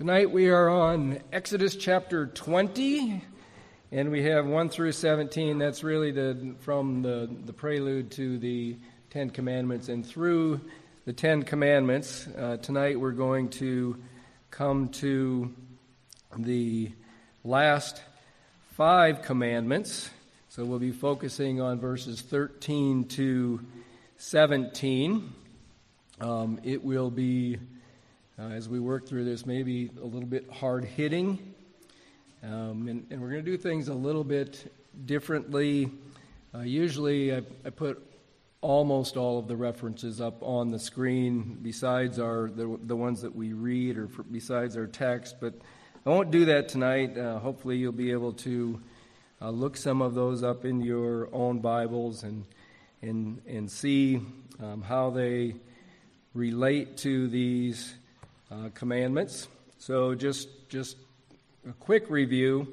Tonight we are on Exodus chapter 20, and we have 1 through 17. That's really the, from the, the prelude to the Ten Commandments. And through the Ten Commandments, uh, tonight we're going to come to the last five commandments. So we'll be focusing on verses 13 to 17. Um, it will be uh, as we work through this, maybe a little bit hard hitting. Um, and, and, we're going to do things a little bit differently. Uh, usually, I, I, put almost all of the references up on the screen besides our the, the ones that we read or for, besides our text, but I won't do that tonight. Uh, hopefully, you'll be able to uh, look some of those up in your own Bibles and and and see um, how they relate to these uh, commandments. So just just a quick review.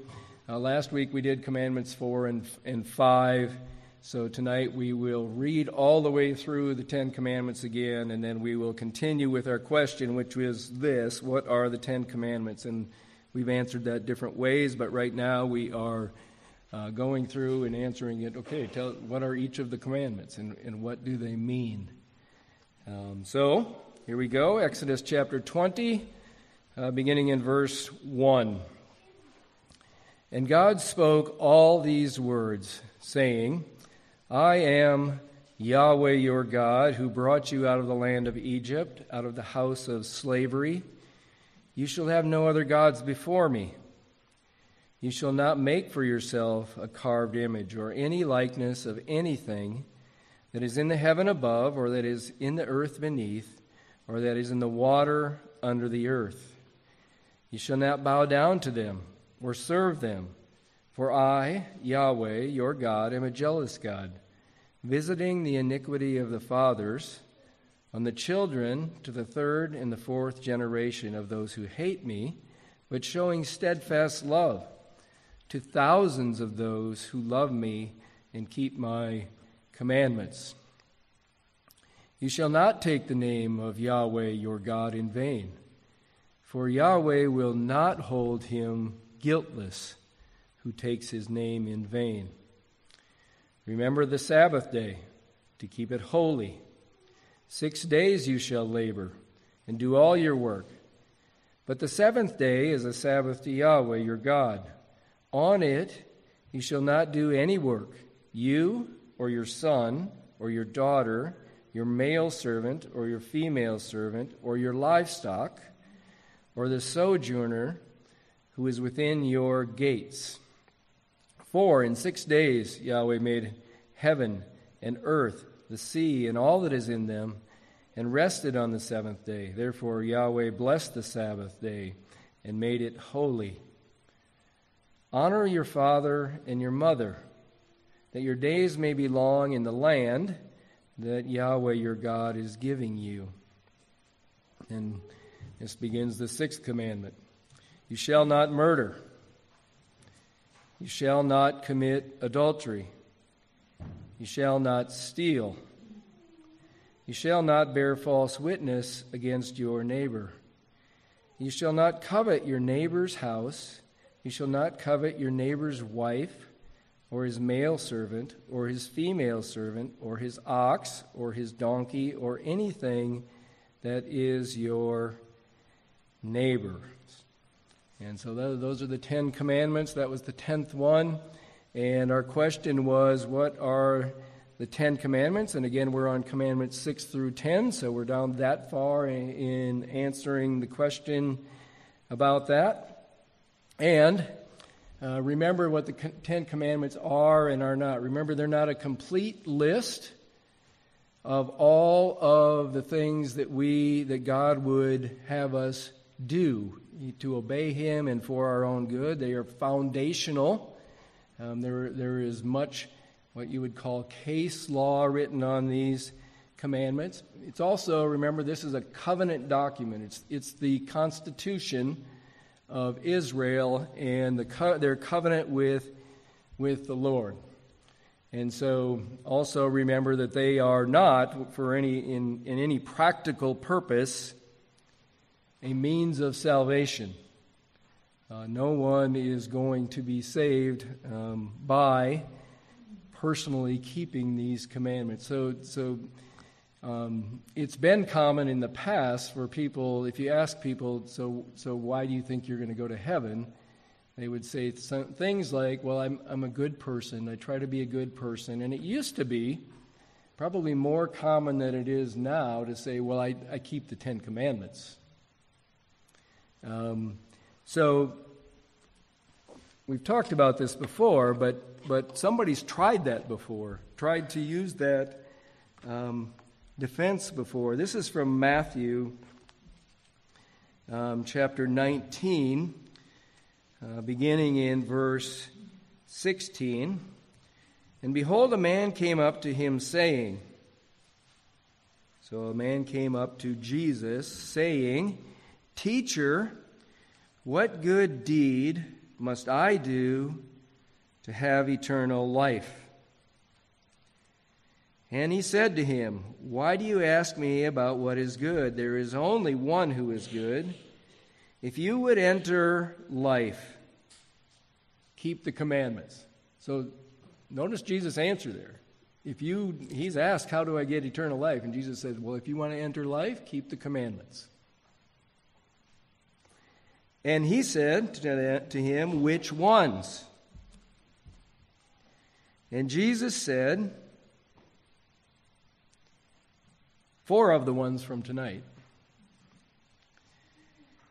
Uh, last week we did commandments four and and five. So tonight we will read all the way through the Ten Commandments again, and then we will continue with our question, which is this: What are the Ten Commandments? And we've answered that different ways, but right now we are. Uh, going through and answering it, okay, tell what are each of the commandments and, and what do they mean? Um, so, here we go Exodus chapter 20, uh, beginning in verse 1. And God spoke all these words, saying, I am Yahweh your God, who brought you out of the land of Egypt, out of the house of slavery. You shall have no other gods before me. You shall not make for yourself a carved image or any likeness of anything that is in the heaven above or that is in the earth beneath or that is in the water under the earth. You shall not bow down to them or serve them, for I, Yahweh, your God, am a jealous God, visiting the iniquity of the fathers on the children to the third and the fourth generation of those who hate me, but showing steadfast love to thousands of those who love me and keep my commandments. You shall not take the name of Yahweh your God in vain, for Yahweh will not hold him guiltless who takes his name in vain. Remember the Sabbath day to keep it holy. Six days you shall labor and do all your work. But the seventh day is a Sabbath to Yahweh your God. On it you shall not do any work, you or your son or your daughter your male servant or your female servant or your livestock or the sojourner who is within your gates. For in six days Yahweh made heaven and earth, the sea, and all that is in them, and rested on the seventh day. Therefore Yahweh blessed the Sabbath day and made it holy. Honor your father and your mother, that your days may be long in the land that Yahweh your God is giving you. And this begins the sixth commandment You shall not murder. You shall not commit adultery. You shall not steal. You shall not bear false witness against your neighbor. You shall not covet your neighbor's house. You shall not covet your neighbor's wife or his male servant, or his female servant, or his ox, or his donkey, or anything that is your neighbor. And so those are the Ten Commandments. That was the tenth one. And our question was, what are the Ten Commandments? And again, we're on Commandments 6 through 10, so we're down that far in answering the question about that. And uh, remember what the Ten Commandments are and are not. Remember, they're not a complete list of all of the things that we, that God would have us do to obey Him and for our own good. They are foundational. Um, there, there is much what you would call case law written on these commandments. It's also, remember, this is a covenant document, it's, it's the Constitution of Israel and the co- their covenant with, with the Lord. And so also remember that they are not, for any, in, in any practical purpose, a means of salvation. Uh, no one is going to be saved um, by personally keeping these commandments. So, so um, it's been common in the past for people, if you ask people, so, so why do you think you're going to go to heaven? They would say some, things like, well, I'm, I'm a good person. I try to be a good person. And it used to be probably more common than it is now to say, well, I, I keep the Ten Commandments. Um, so we've talked about this before, but, but somebody's tried that before, tried to use that um, defense before. This is from Matthew um, chapter 19, uh, beginning in verse 16. And behold, a man came up to him, saying, So a man came up to Jesus, saying, Teacher, what good deed must I do to have eternal life? And he said to him, Why do you ask me about what is good? There is only one who is good. If you would enter life, keep the commandments. So notice Jesus' answer there. If you, he's asked, How do I get eternal life? And Jesus says, Well, if you want to enter life, keep the commandments. And he said to him, Which ones? And Jesus said, Four of the ones from tonight.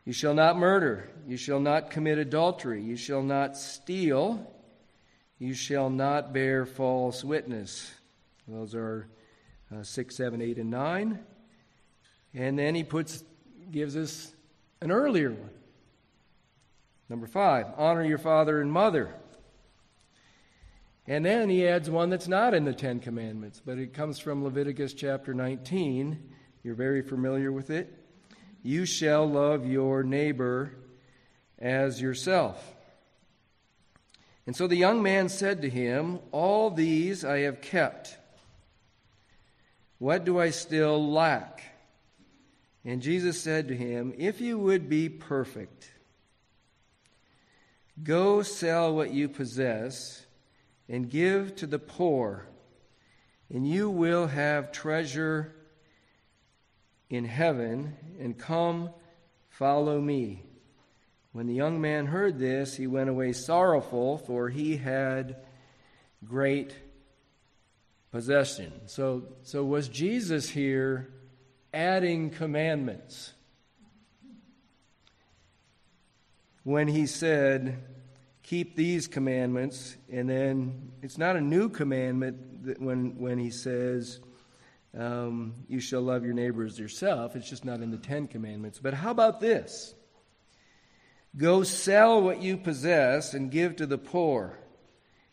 You shall not murder. You shall not commit adultery. You shall not steal. You shall not bear false witness. Those are uh, 6, 7, 8, and 9. And then he puts, gives us an earlier one. Number five, honor your father and mother. And then he adds one that's not in the Ten Commandments, but it comes from Leviticus chapter 19. You're very familiar with it. You shall love your neighbor as yourself. And so the young man said to him, All these I have kept. What do I still lack? And Jesus said to him, If you would be perfect, Go sell what you possess and give to the poor, and you will have treasure in heaven, and come, follow me. When the young man heard this, he went away sorrowful, for he had great possession. So, so was Jesus here adding commandments? when he said, Keep these commandments, and then it's not a new commandment when, when he says, um, You shall love your neighbor as yourself. It's just not in the Ten Commandments. But how about this? Go sell what you possess and give to the poor,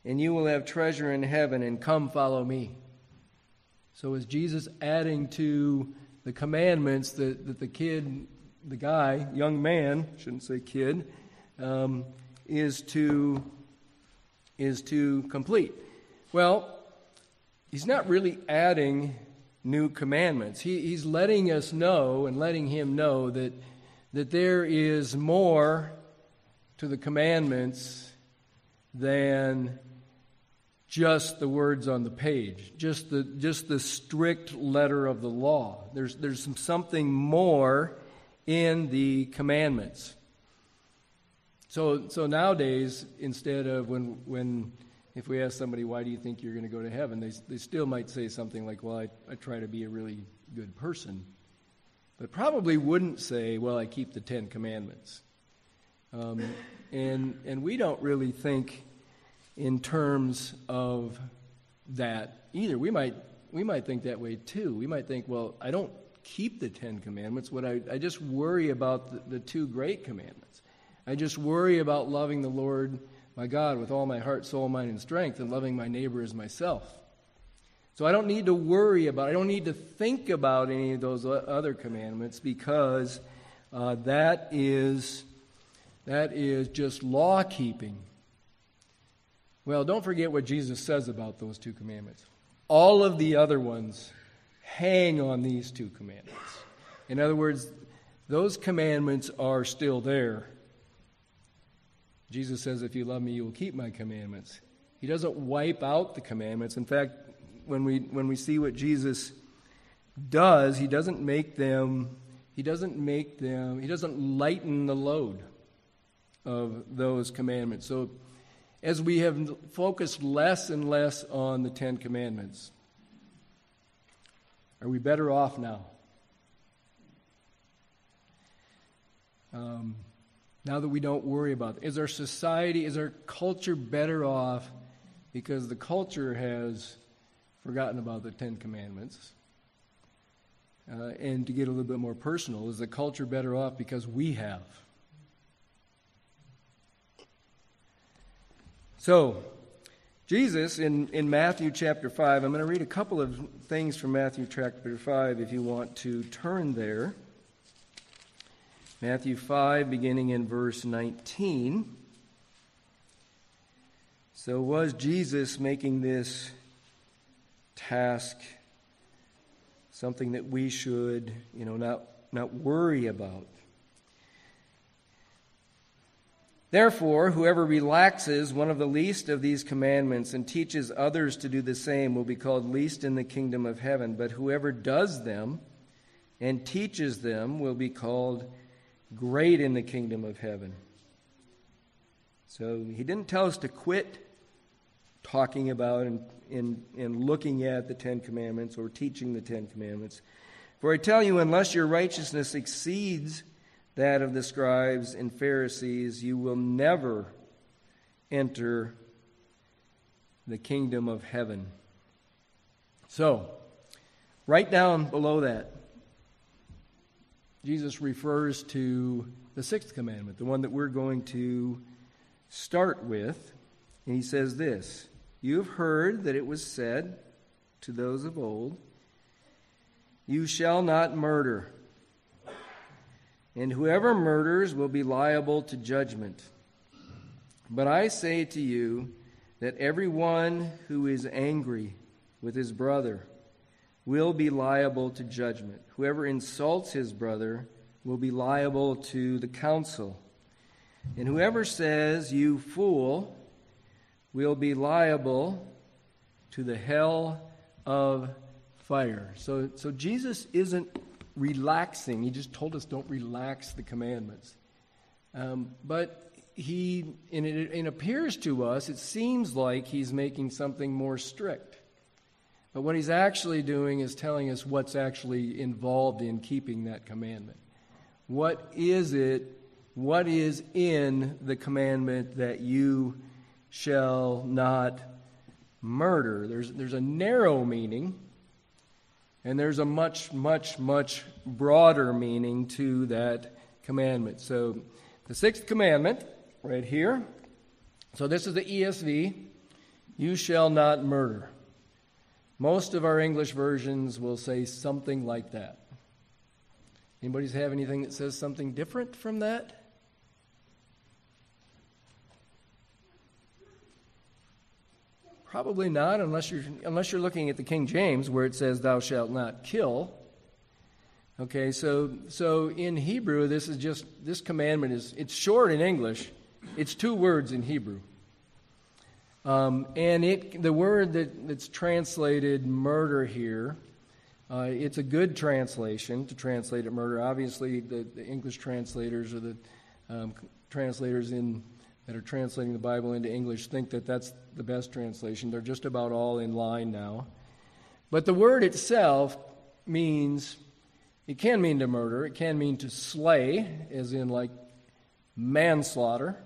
and you will have treasure in heaven, and come follow me. So, is Jesus adding to the commandments that, that the kid, the guy, young man, shouldn't say kid, um, is to is to complete. Well, he's not really adding new commandments. He, he's letting us know and letting him know that that there is more to the commandments than just the words on the page, just the, just the strict letter of the law. There's, there's something more in the commandments. So, so nowadays, instead of when, when if we ask somebody, why do you think you're going to go to heaven, they, they still might say something like, well, I, I try to be a really good person. But probably wouldn't say, well, I keep the Ten Commandments. Um, and, and we don't really think in terms of that either. We might, we might think that way too. We might think, well, I don't keep the Ten Commandments. What I, I just worry about the, the two great commandments. I just worry about loving the Lord my God with all my heart, soul, mind, and strength, and loving my neighbor as myself. So I don't need to worry about, I don't need to think about any of those other commandments because uh, that is that is just law keeping. Well, don't forget what Jesus says about those two commandments. All of the other ones hang on these two commandments. In other words, those commandments are still there. Jesus says, If you love me, you will keep my commandments. He doesn't wipe out the commandments. In fact, when we, when we see what Jesus does, he doesn't make them, he doesn't make them, he doesn't lighten the load of those commandments. So as we have focused less and less on the Ten Commandments, are we better off now? Um, now that we don't worry about it? Is our society, is our culture better off because the culture has forgotten about the Ten Commandments? Uh, and to get a little bit more personal, is the culture better off because we have? So, Jesus in, in Matthew chapter 5, I'm going to read a couple of things from Matthew chapter 5 if you want to turn there. Matthew 5, beginning in verse 19. So, was Jesus making this task something that we should, you know, not, not worry about? Therefore, whoever relaxes one of the least of these commandments and teaches others to do the same will be called least in the kingdom of heaven. But whoever does them and teaches them will be called great in the kingdom of heaven. So he didn't tell us to quit talking about and, and, and looking at the Ten Commandments or teaching the Ten Commandments. For I tell you, unless your righteousness exceeds that of the scribes and Pharisees, you will never enter the kingdom of heaven. So, right down below that, Jesus refers to the sixth commandment, the one that we're going to start with. And he says this You have heard that it was said to those of old, You shall not murder and whoever murders will be liable to judgment. But I say to you that everyone who is angry with his brother will be liable to judgment. Whoever insults his brother will be liable to the council. And whoever says, You fool, will be liable to the hell of fire. So, so Jesus isn't relaxing. He just told us don't relax the commandments. Um, but he, and it, it appears to us, it seems like he's making something more strict. But what he's actually doing is telling us what's actually involved in keeping that commandment. What is it? What is in the commandment that you shall not murder? There's, there's a narrow meaning and there's a much, much, much broader meaning to that commandment. So, the sixth commandment, right here. So, this is the ESV you shall not murder. Most of our English versions will say something like that. Anybody have anything that says something different from that? Probably not, unless you're, unless you're looking at the King James where it says, Thou shalt not kill. Okay, so, so in Hebrew, this is just, this commandment is, it's short in English, it's two words in Hebrew. Um, and it, the word that, that's translated murder here, uh, it's a good translation to translate it murder. Obviously, the, the English translators or the um, translators in that are translating the Bible into English think that that's the best translation. They're just about all in line now. But the word itself means, it can mean to murder, it can mean to slay, as in like manslaughter.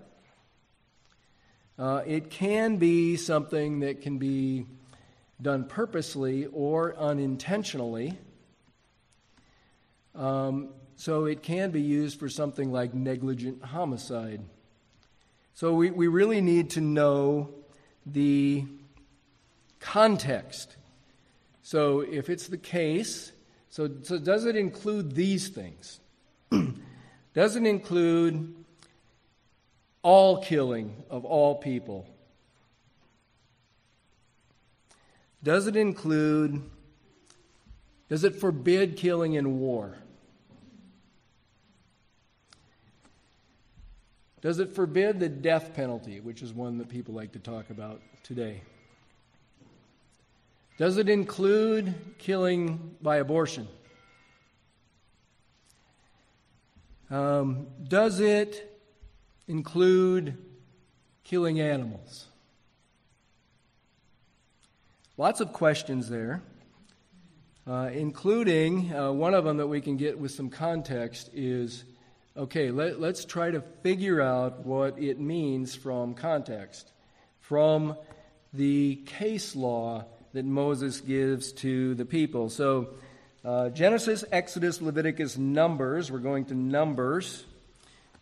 Uh, it can be something that can be done purposely or unintentionally. Um, so it can be used for something like negligent homicide. So we, we really need to know the context. So if it's the case, so, so does it include these things? does it include all killing of all people? Does it include, does it forbid killing in war? Does it forbid the death penalty, which is one that people like to talk about today? Does it include killing by abortion? Um, does it include killing animals? Lots of questions there, uh, including uh, one of them that we can get with some context is okay, let, let's try to figure out what it means from context, from the case law that Moses gives to the people. So, uh, Genesis, Exodus, Leviticus, Numbers. We're going to Numbers.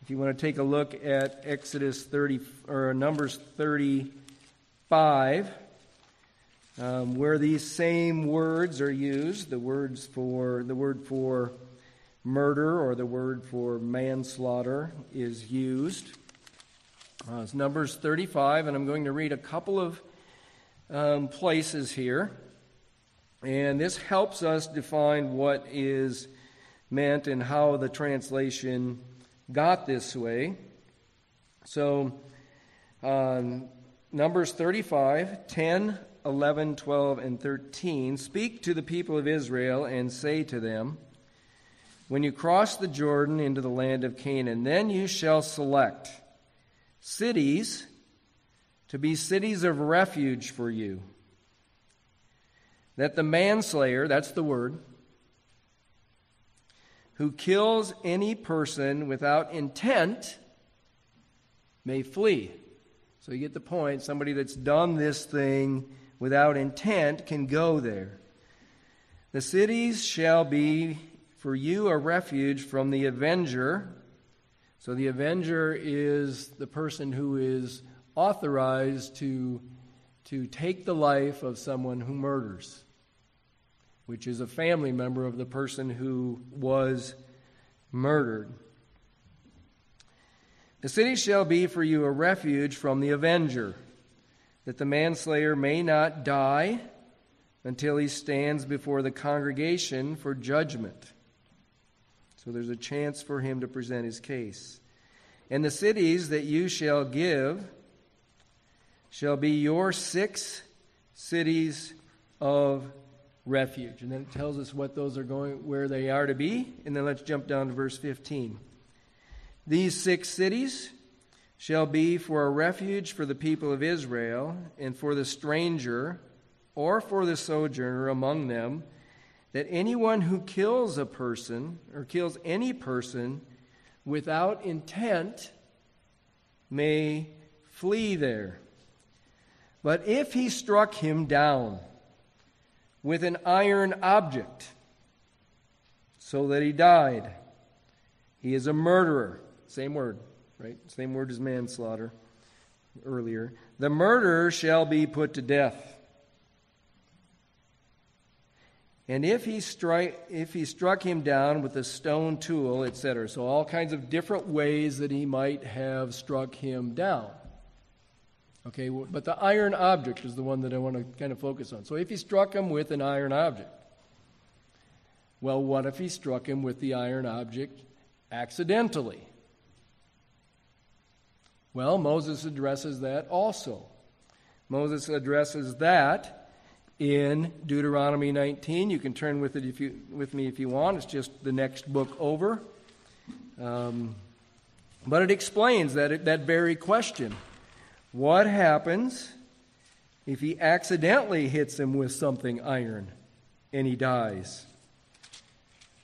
If you want to take a look at Exodus 30 or Numbers 35, um, where these same words are used, the words for the word for murder or the word for manslaughter is used. Uh, it's Numbers 35, and I'm going to read a couple of um, places here. And this helps us define what is meant and how the translation got this way. So, um, Numbers 35, 10, 11, 12, and 13 speak to the people of Israel and say to them, When you cross the Jordan into the land of Canaan, then you shall select cities to be cities of refuge for you. That the manslayer, that's the word, who kills any person without intent may flee. So you get the point. Somebody that's done this thing without intent can go there. The cities shall be for you a refuge from the avenger. So the avenger is the person who is authorized to, to take the life of someone who murders, which is a family member of the person who was murdered. The city shall be for you a refuge from the avenger, that the manslayer may not die until he stands before the congregation for judgment. So there's a chance for him to present his case. And the cities that you shall give shall be your six cities of refuge. And then it tells us what those are going, where they are to be. And then let's jump down to verse 15. These six cities shall be for a refuge for the people of Israel and for the stranger or for the sojourner among them, that anyone who kills a person or kills any person without intent may flee there. But if he struck him down with an iron object so that he died, he is a murderer. Same word, right? Same word as manslaughter earlier. The murderer shall be put to death. And if he, if he struck him down with a stone tool, etc. So, all kinds of different ways that he might have struck him down. Okay, but the iron object is the one that I want to kind of focus on. So if he struck him with an iron object, well, what if he struck him with the iron object accidentally? Well, Moses addresses that also. Moses addresses that in Deuteronomy 19. You can turn with it if you, with me if you want. It's just the next book over. Um, but it explains that, that very question. What happens if he accidentally hits him with something iron and he dies?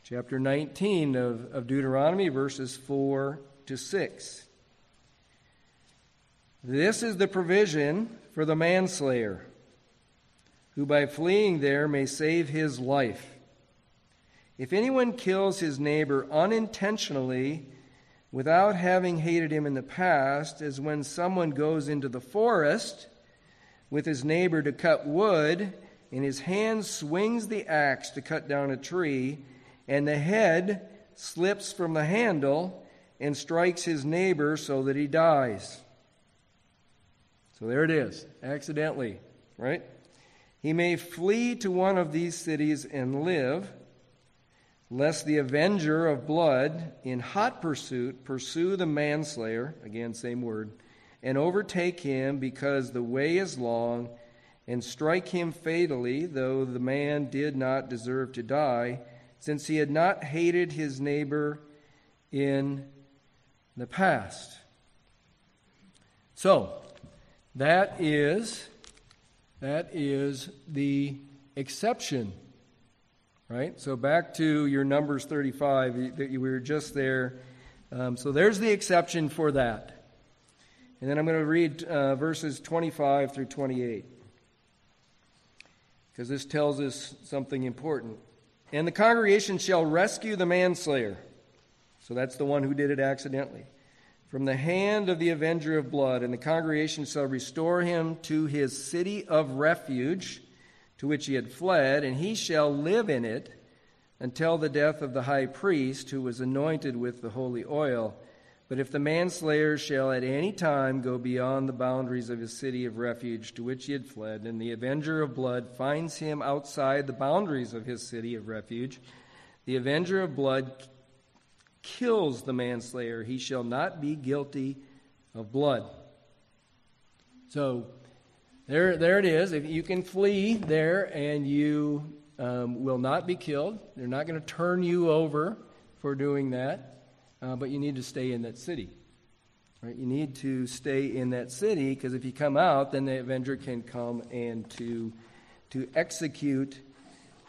Chapter 19 of, of Deuteronomy, verses 4 to 6. This is the provision for the manslayer, who by fleeing there may save his life. If anyone kills his neighbor unintentionally, without having hated him in the past, as when someone goes into the forest with his neighbor to cut wood, and his hand swings the axe to cut down a tree, and the head slips from the handle and strikes his neighbor so that he dies. So there it is, accidentally, right? He may flee to one of these cities and live lest the avenger of blood in hot pursuit pursue the manslayer, again, same word, and overtake him because the way is long, and strike him fatally, though the man did not deserve to die, since he had not hated his neighbor in the past. So, that is that is the exception right? So back to your Numbers 35, that we were just there. Um, so there's the exception for that. And then I'm going to read uh, verses 25 through 28 because this tells us something important. And the congregation shall rescue the manslayer. So that's the one who did it accidentally. From the hand of the avenger of blood, and the congregation shall restore him to his city of refuge to which he had fled, and he shall live in it until the death of the high priest who was anointed with the holy oil. But if the manslayer shall at any time go beyond the boundaries of his city of refuge to which he had fled, and the avenger of blood finds him outside the boundaries of his city of refuge, the avenger of blood kills the manslayer. He shall not be guilty of blood. So, there, there it is. If you can flee there and you um, will not be killed, they're not going to turn you over for doing that, uh, but you need to stay in that city. Right? You need to stay in that city because if you come out, then the avenger can come and to to execute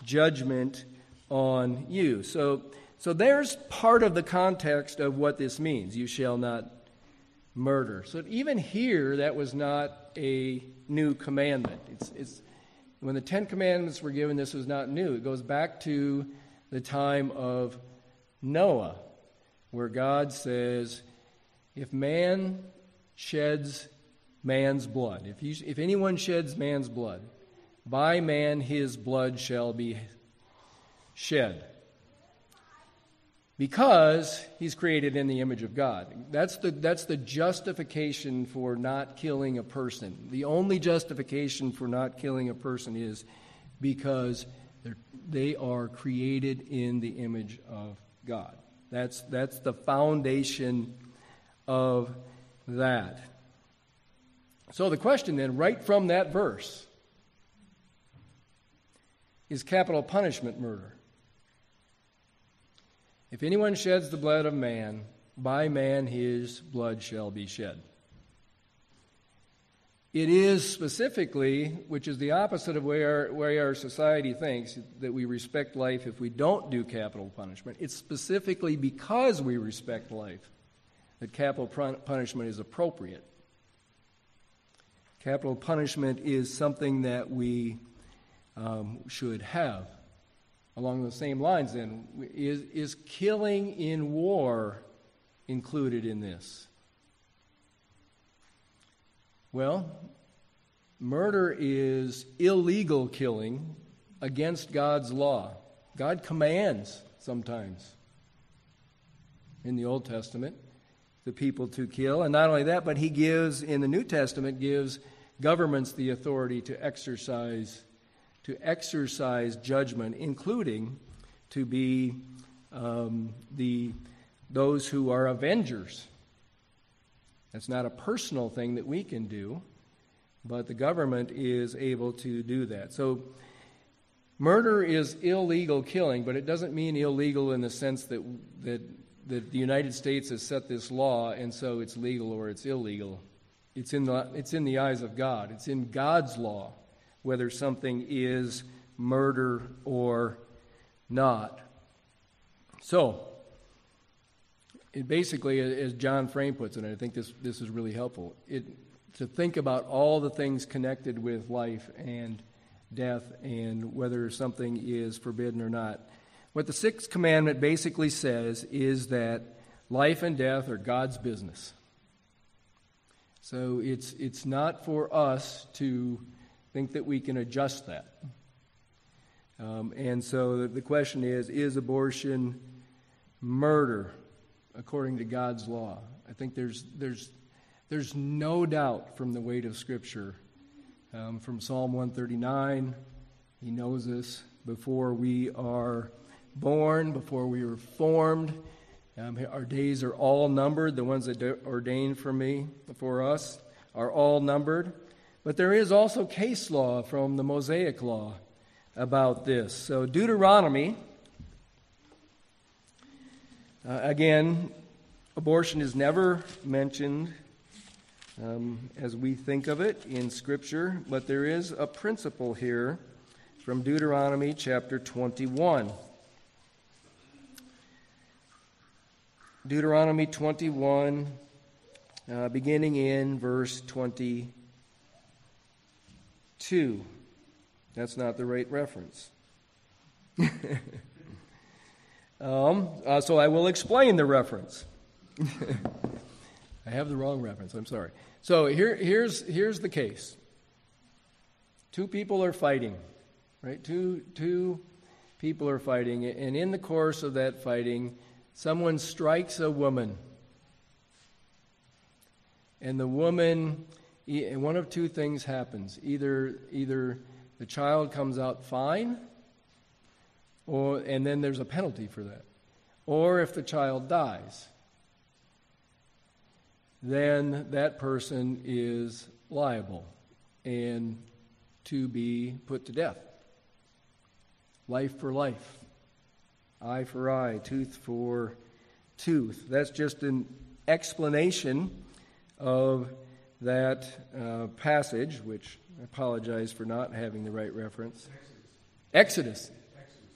judgment on you. So, so there's part of the context of what this means. You shall not murder. So even here, that was not a new commandment. It's, it's, when the Ten Commandments were given, this was not new. It goes back to the time of Noah, where God says, if man sheds man's blood, if, you, if anyone sheds man's blood, by man his blood shall be shed because he's created in the image of God. That's the, that's the justification for not killing a person. The only justification for not killing a person is because they are created in the image of God. That's, that's the foundation of that. So the question then, right from that verse, is capital punishment murder? If anyone sheds the blood of man, by man his blood shall be shed. It is specifically, which is the opposite of where where our society thinks, that we respect life if we don't do capital punishment. It's specifically because we respect life that capital punishment is appropriate. Capital punishment is something that we um, should have. Along the same lines, then, is, is killing in war included in this? Well, murder is illegal killing against God's law. God commands sometimes in the Old Testament the people to kill. And not only that, but he gives, in the New Testament, gives governments the authority to exercise to exercise judgment, including to be um, the, those who are avengers. That's not a personal thing that we can do, but the government is able to do that. So, murder is illegal killing, but it doesn't mean illegal in the sense that, that, that the United States has set this law and so it's legal or it's illegal. It's in, the, it's in the eyes of God, it's in God's law whether something is murder or not. So, it basically, as John Frame puts it, and I think this, this is really helpful, it, to think about all the things connected with life and death and whether something is forbidden or not. What the sixth commandment basically says is that life and death are God's business. So it's, it's not for us to think that we can adjust that. Um, and so the question is is abortion murder according to God's law? I think there's, there's, there's no doubt from the weight of Scripture, um, from Psalm 139, he knows us before we are born, before we were formed. Um, our days are all numbered. The ones that ordained for me, for us, are all numbered. But there is also case law from the Mosaic law about this. So, Deuteronomy, uh, again, abortion is never mentioned um, as we think of it in Scripture, but there is a principle here from Deuteronomy chapter 21. Deuteronomy 21, uh, beginning in verse 22. That's not the right reference. um, uh, so I will explain the reference. I have the wrong reference. I'm sorry. So here, here's, here's the case. Two people are fighting, right? Two, two people are fighting, and in the course of that fighting, someone strikes a woman. And the woman, and one of two things happens. Either, either the child comes out fine, or, and then there's a penalty for that. Or if the child dies then that person is liable and to be put to death. Life for life, eye for eye, tooth for tooth. That's just an explanation of that uh, passage, which I apologize for not having the right reference. Exodus. Exodus.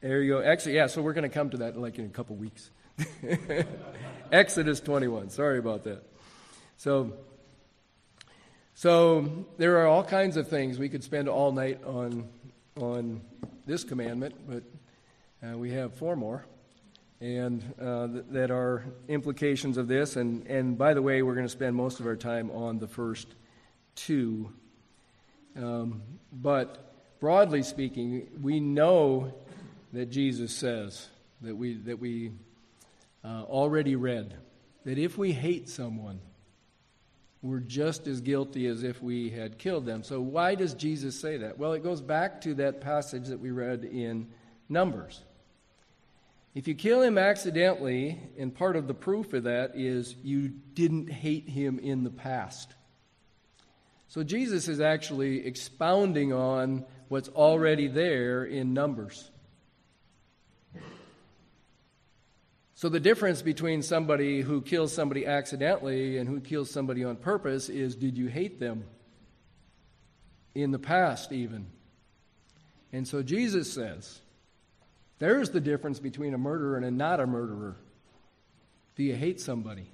There you go. Yeah, so we're going to come to that like in a couple weeks. Exodus 21. Sorry about that. So, so there are all kinds of things we could spend all night on on this commandment, but uh, we have four more, and uh, th- that are implications of this. And and by the way, we're going to spend most of our time on the first two. Um, but broadly speaking, we know that Jesus says that we that we uh, already read that if we hate someone, we're just as guilty as if we had killed them. So, why does Jesus say that? Well, it goes back to that passage that we read in Numbers. If you kill him accidentally, and part of the proof of that is you didn't hate him in the past. So, Jesus is actually expounding on what's already there in Numbers. So the difference between somebody who kills somebody accidentally and who kills somebody on purpose is did you hate them? In the past, even. And so Jesus says, there's the difference between a murderer and a not a murderer. Do you hate somebody?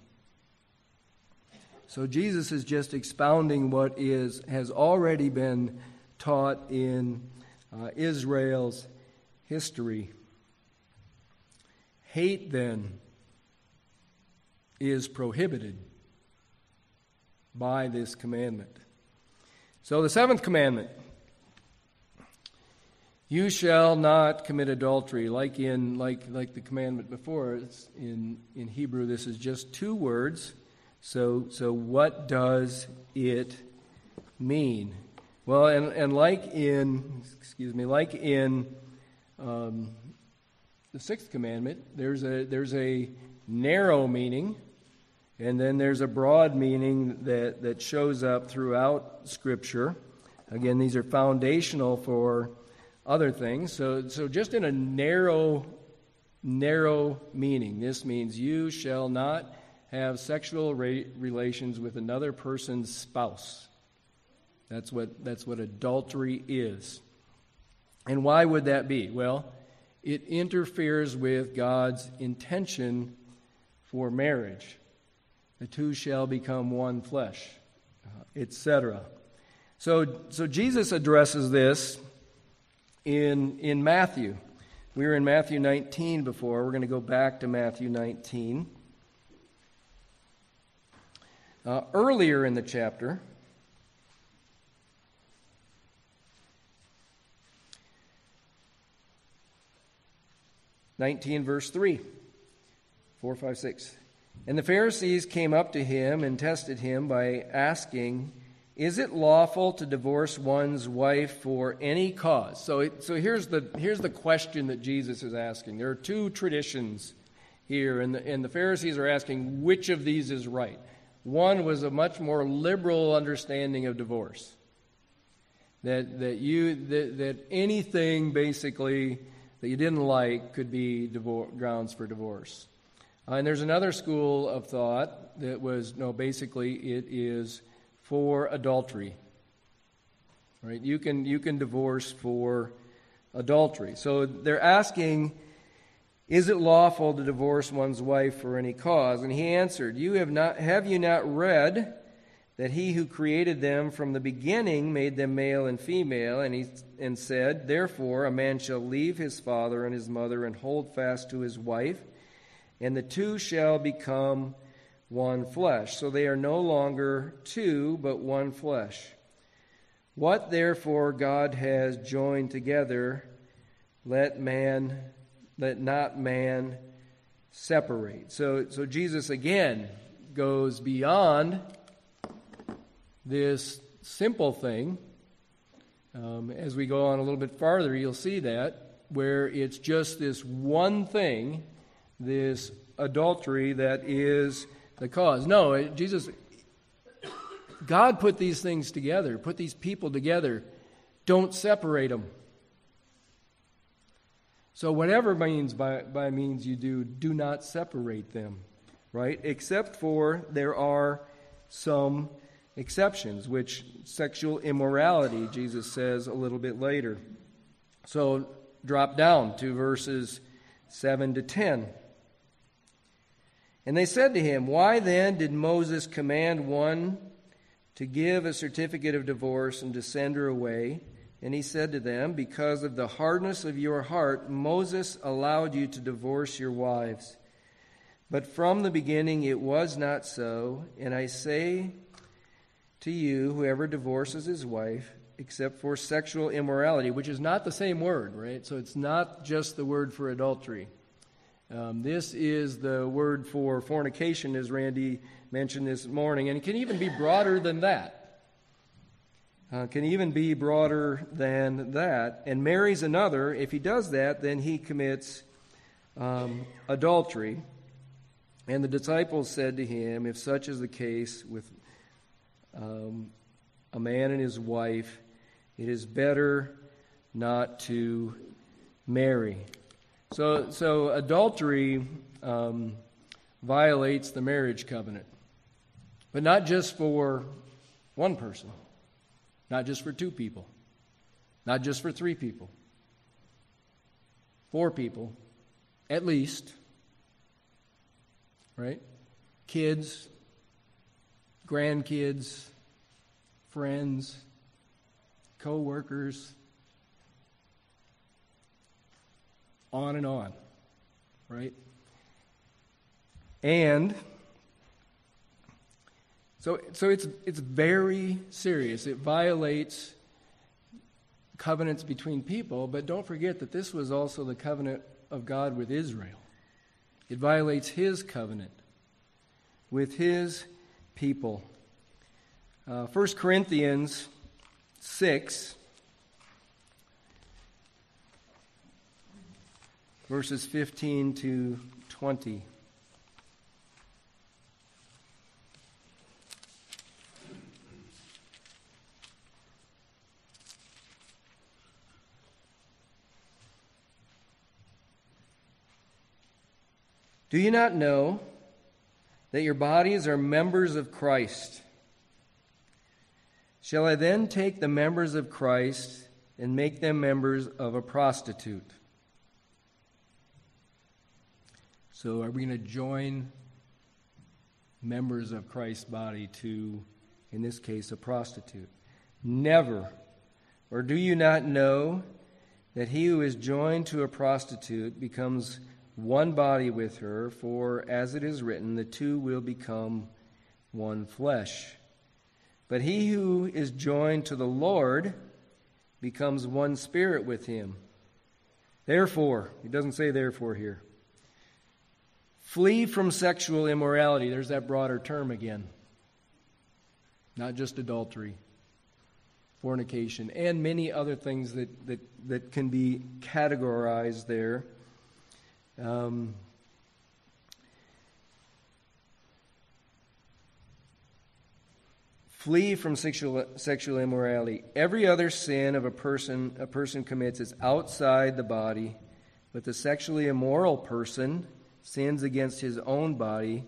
So Jesus is just expounding what is has already been taught in uh, Israel's history. Hate, then, is prohibited by this commandment. So, the seventh commandment you shall not commit adultery like in like like the commandment before it's in in hebrew this is just two words so so what does it mean well and and like in excuse me like in um, the sixth commandment, there's a, there's a narrow meaning, and then there's a broad meaning that, that shows up throughout Scripture. Again, these are foundational for other things. So, so just in a narrow, narrow meaning, this means you shall not have sexual re- relations with another person's spouse. That's what, that's what adultery is. And why would that be? Well, it interferes with God's intention for marriage. The two shall become one flesh, etc. So, so Jesus addresses this in, in Matthew. We were in Matthew 19 before. We're going to go back to Matthew 19. Uh, earlier in the chapter, 19, verse 3. 4, 5, 6. And the Pharisees came up to him and tested him by asking, Is it lawful to divorce one's wife for any cause? So, so here's, the, here's the question that Jesus is asking. There are two traditions here, and the, and the Pharisees are asking which of these is right. One was a much more liberal understanding of divorce. That, that, you, that, that anything basically that you didn't like could be divor- grounds for divorce. Uh, and there's another school of thought that was no, basically it is for adultery. Right? You can you can divorce for adultery. So they're asking, is it lawful to divorce one's wife for any cause? And he answered, You have not have you not read that he who created them from the beginning made them male and female, and he and said, Therefore a man shall leave his father and his mother and hold fast to his wife, and the two shall become one flesh. So they are no longer two, but one flesh. What therefore God has joined together, let man, let not man separate. So, so Jesus again goes beyond this simple thing. Um, as we go on a little bit farther, you'll see that where it's just this one thing, this adultery that is the cause. No, Jesus, God put these things together, put these people together. Don't separate them. So, whatever means by, by means you do, do not separate them, right? Except for there are some exceptions, which sexual immorality, Jesus says a little bit later. So, drop down to verses 7 to 10. And they said to him, Why then did Moses command one to give a certificate of divorce and to send her away? And he said to them, Because of the hardness of your heart, Moses allowed you to divorce your wives. But from the beginning it was not so. And I say to you, whoever divorces his wife, except for sexual immorality, which is not the same word, right? So it's not just the word for adultery. Um, this is the word for fornication, as Randy mentioned this morning, and it can even be broader than that. Uh, can even be broader than that. And marries another. If he does that, then he commits um, adultery. And the disciples said to him, If such is the case with um, a man and his wife, it is better not to marry. So, so adultery um, violates the marriage covenant, but not just for one person, not just for two people, not just for three people, four people, at least, right? Kids, grandkids, friends, co workers on and on, right? And so, so it's, it's very serious. It violates covenants between people, but don't forget that this was also the covenant of God with Israel. It violates his covenant with his people. Uh, 1 Corinthians 6 verses 15 to 20. Do you not know that your bodies are members of Christ? Shall I then take the members of Christ and make them members of a prostitute? So, are we going to join members of Christ's body to, in this case, a prostitute? Never. Or do you not know that he who is joined to a prostitute becomes one body with her? For, as it is written, the two will become one flesh. But he who is joined to the Lord becomes one spirit with him. Therefore, he doesn't say therefore here. Flee from sexual immorality. There's that broader term again. Not just adultery, fornication, and many other things that, that, that can be categorized there. Um, Flee from sexual, sexual immorality. Every other sin of a person a person commits is outside the body, but the sexually immoral person sins against his own body.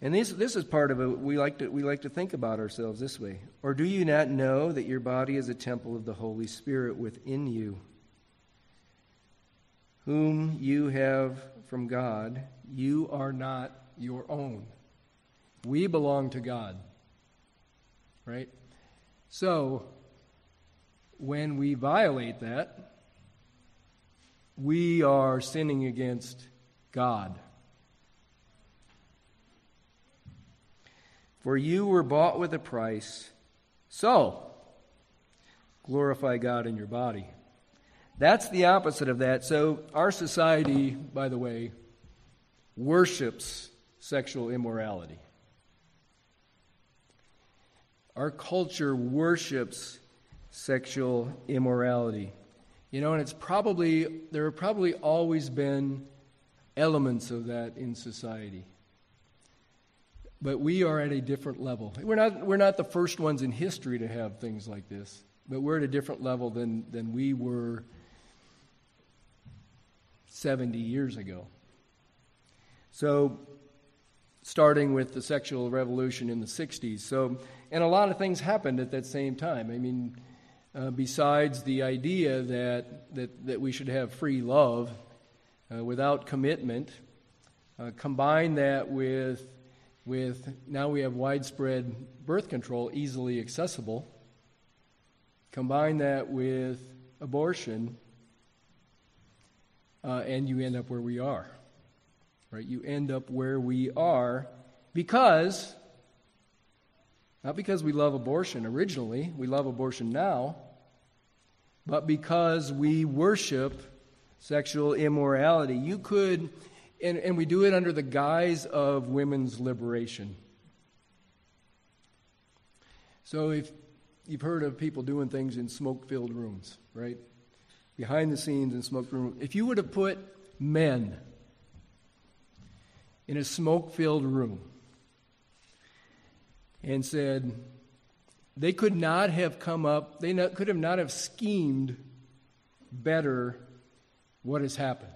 And this, this is part of it. We like, to, we like to think about ourselves this way. Or do you not know that your body is a temple of the Holy Spirit within you, whom you have from God? You are not your own. We belong to God. Right? So, when we violate that, we are sinning against God. For you were bought with a price, so glorify God in your body. That's the opposite of that. So, our society, by the way, worships sexual immorality. Our culture worships sexual immorality. You know, and it's probably, there have probably always been elements of that in society. But we are at a different level. We're not, we're not the first ones in history to have things like this, but we're at a different level than, than we were 70 years ago. So, starting with the sexual revolution in the 60s. So, and a lot of things happened at that same time. I mean, uh, besides the idea that, that, that we should have free love uh, without commitment, uh, combine that with, with now we have widespread birth control easily accessible, combine that with abortion, uh, and you end up where we are. Right? You end up where we are because not because we love abortion originally, we love abortion now, but because we worship sexual immorality. You could, and, and we do it under the guise of women's liberation. So if you've heard of people doing things in smoke filled rooms, right? Behind the scenes in smoke rooms. If you would have put men in a smoke filled room, and said they could not have come up, they not, could have not have schemed better what has happened.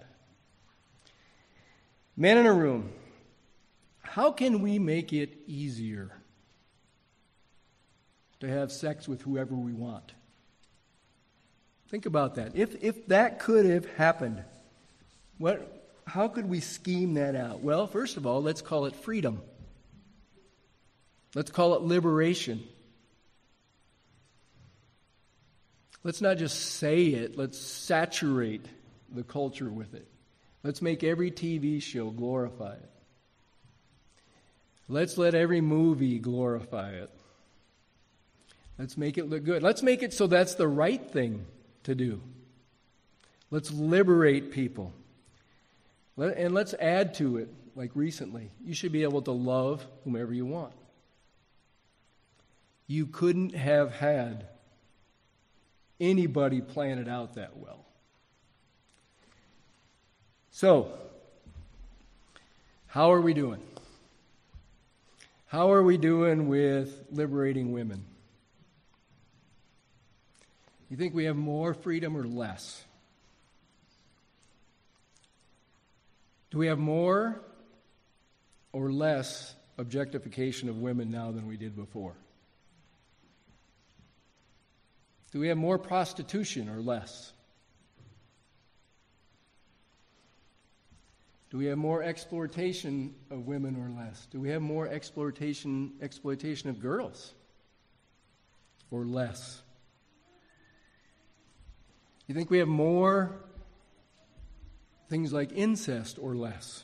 Men in a room, how can we make it easier to have sex with whoever we want? Think about that. If, if that could have happened, what, how could we scheme that out? Well, first of all, let's call it freedom. Let's call it liberation. Let's not just say it, let's saturate the culture with it. Let's make every TV show glorify it. Let's let every movie glorify it. Let's make it look good. Let's make it so that's the right thing to do. Let's liberate people. and let's add to it, like recently. You should be able to love whomever you want you couldn't have had anybody plan it out that well. So, how are we doing? How are we doing with liberating women? You think we have more freedom or less? Do we have more or less objectification of women now than we did before? Do we have more prostitution or less? Do we have more exploitation of women or less? Do we have more exploitation exploitation of girls or less? You think we have more things like incest or less?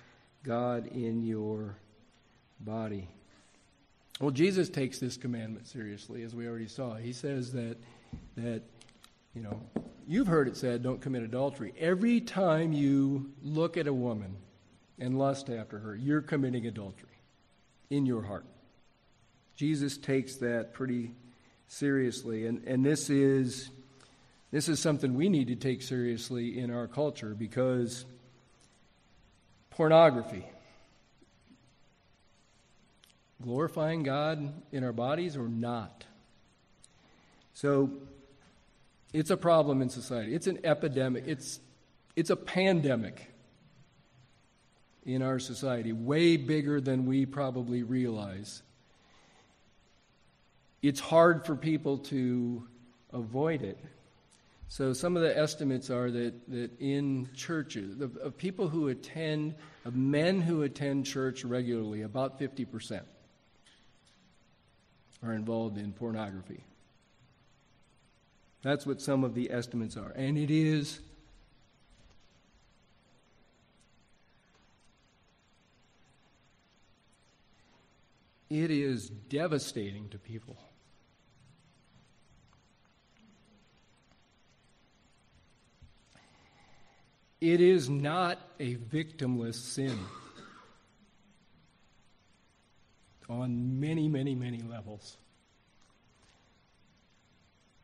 God in your body. Well, Jesus takes this commandment seriously, as we already saw. He says that that you know You've heard it said, don't commit adultery. Every time you look at a woman and lust after her, you're committing adultery in your heart. Jesus takes that pretty seriously. And, and this, is, this is something we need to take seriously in our culture because pornography, glorifying God in our bodies or not. So, it's a problem in society. It's an epidemic. It's, it's a pandemic in our society, way bigger than we probably realize. It's hard for people to avoid it. So, some of the estimates are that, that in churches, the, of people who attend, of men who attend church regularly, about 50% are involved in pornography. That's what some of the estimates are. And it is it is devastating to people. It is not a victimless sin on many, many, many levels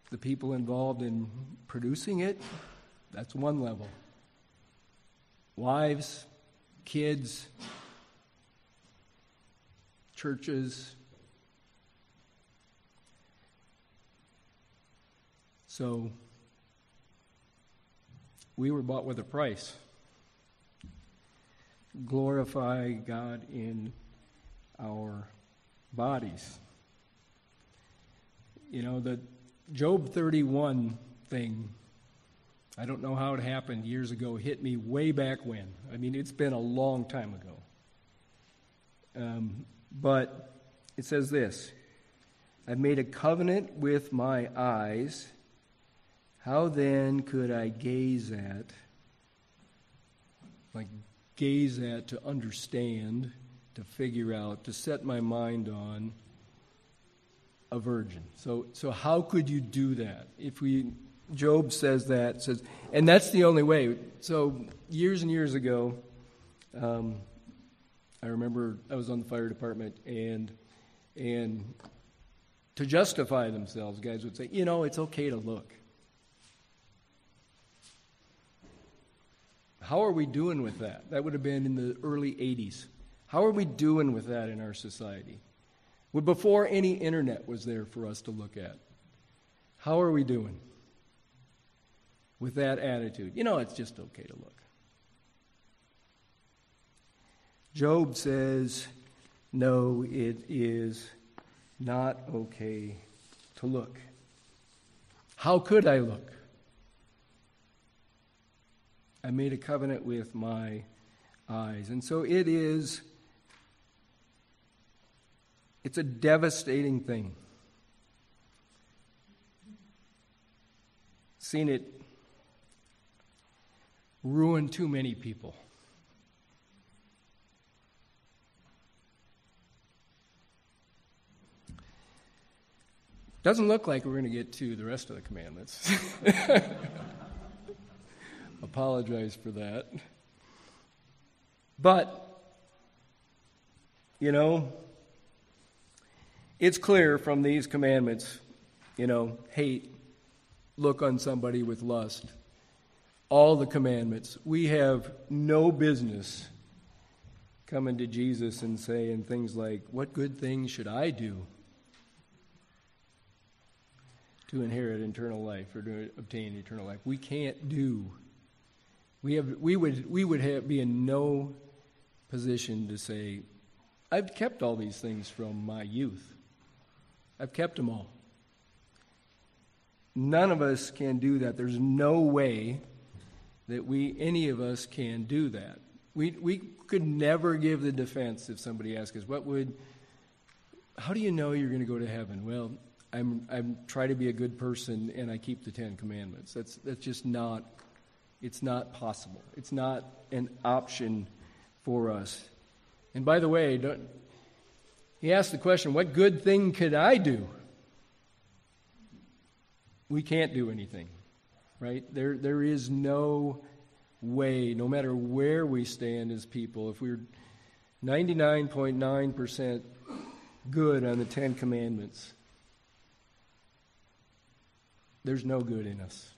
the people involved in producing it, that's one level. Wives, kids, churches. So, we were bought with a price. Glorify God in our bodies. You know, the Job 31 thing, I don't know how it happened years ago, hit me way back when. I mean, it's been a long time ago. Um, but it says this I've made a covenant with my eyes. How then could I gaze at, like gaze at to understand, to figure out, to set my mind on? a virgin. So, so how could you do that? If we, Job says that, says, and that's the only way. So years and years ago, um, I remember I was on the fire department, and and to justify themselves, guys would say, you know, it's okay to look. How are we doing with that? That would have been in the early 80s. How are we doing with that in our society? before any internet was there for us to look at. How are we doing with that attitude? You know, it's just okay to look. Job says, no, it is not okay to look. How could I look? I made a covenant with my eyes. And so it is it's a devastating thing. Seen it ruin too many people. Doesn't look like we're going to get to the rest of the commandments. Apologize for that. But, you know, it's clear from these commandments, you know, hate, look on somebody with lust, all the commandments. We have no business coming to Jesus and saying things like, What good things should I do to inherit eternal life or to obtain eternal life? We can't do. We, have, we would, we would have, be in no position to say, I've kept all these things from my youth. I've kept them all. None of us can do that. There's no way that we, any of us, can do that. We, we could never give the defense if somebody asks us, what would, how do you know you're going to go to heaven? Well, I'm, I'm try to be a good person and I keep the Ten Commandments. That's, that's just not, it's not possible. It's not an option for us. And by the way, he asked the question, what good thing could I do? We can't do anything, right? There, there is no way, no matter where we stand as people, if we're 99.9% good on the Ten Commandments, there's no good in us.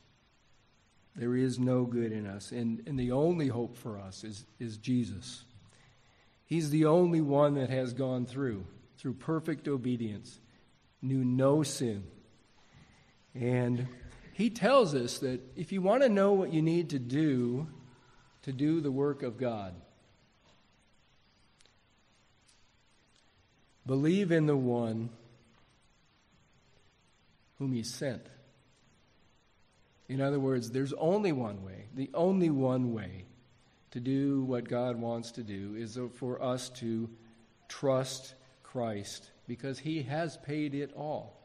There is no good in us. And, and the only hope for us is, is Jesus. He's the only one that has gone through, through perfect obedience, knew no sin. And he tells us that if you want to know what you need to do to do the work of God, believe in the one whom he sent. In other words, there's only one way, the only one way to do what God wants to do is for us to trust Christ because he has paid it all.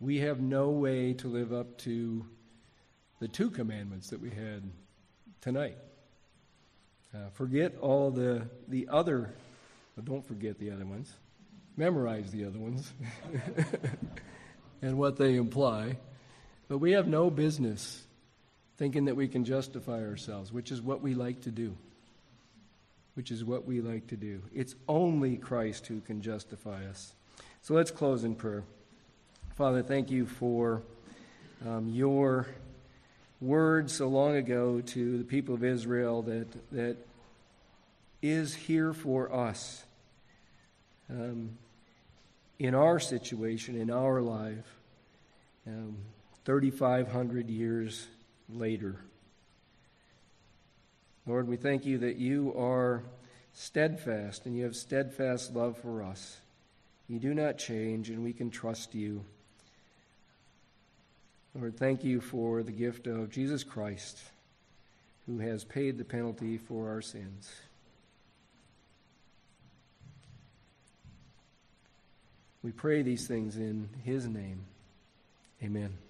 We have no way to live up to the two commandments that we had tonight. Uh, forget all the, the other, don't forget the other ones. Memorize the other ones and what they imply. But we have no business thinking that we can justify ourselves, which is what we like to do. Which is what we like to do. It's only Christ who can justify us. So let's close in prayer. Father, thank you for um, your word so long ago to the people of Israel that, that is here for us um, in our situation, in our life. Um, 3,500 years later. Lord, we thank you that you are steadfast and you have steadfast love for us. You do not change, and we can trust you. Lord, thank you for the gift of Jesus Christ, who has paid the penalty for our sins. We pray these things in his name. Amen.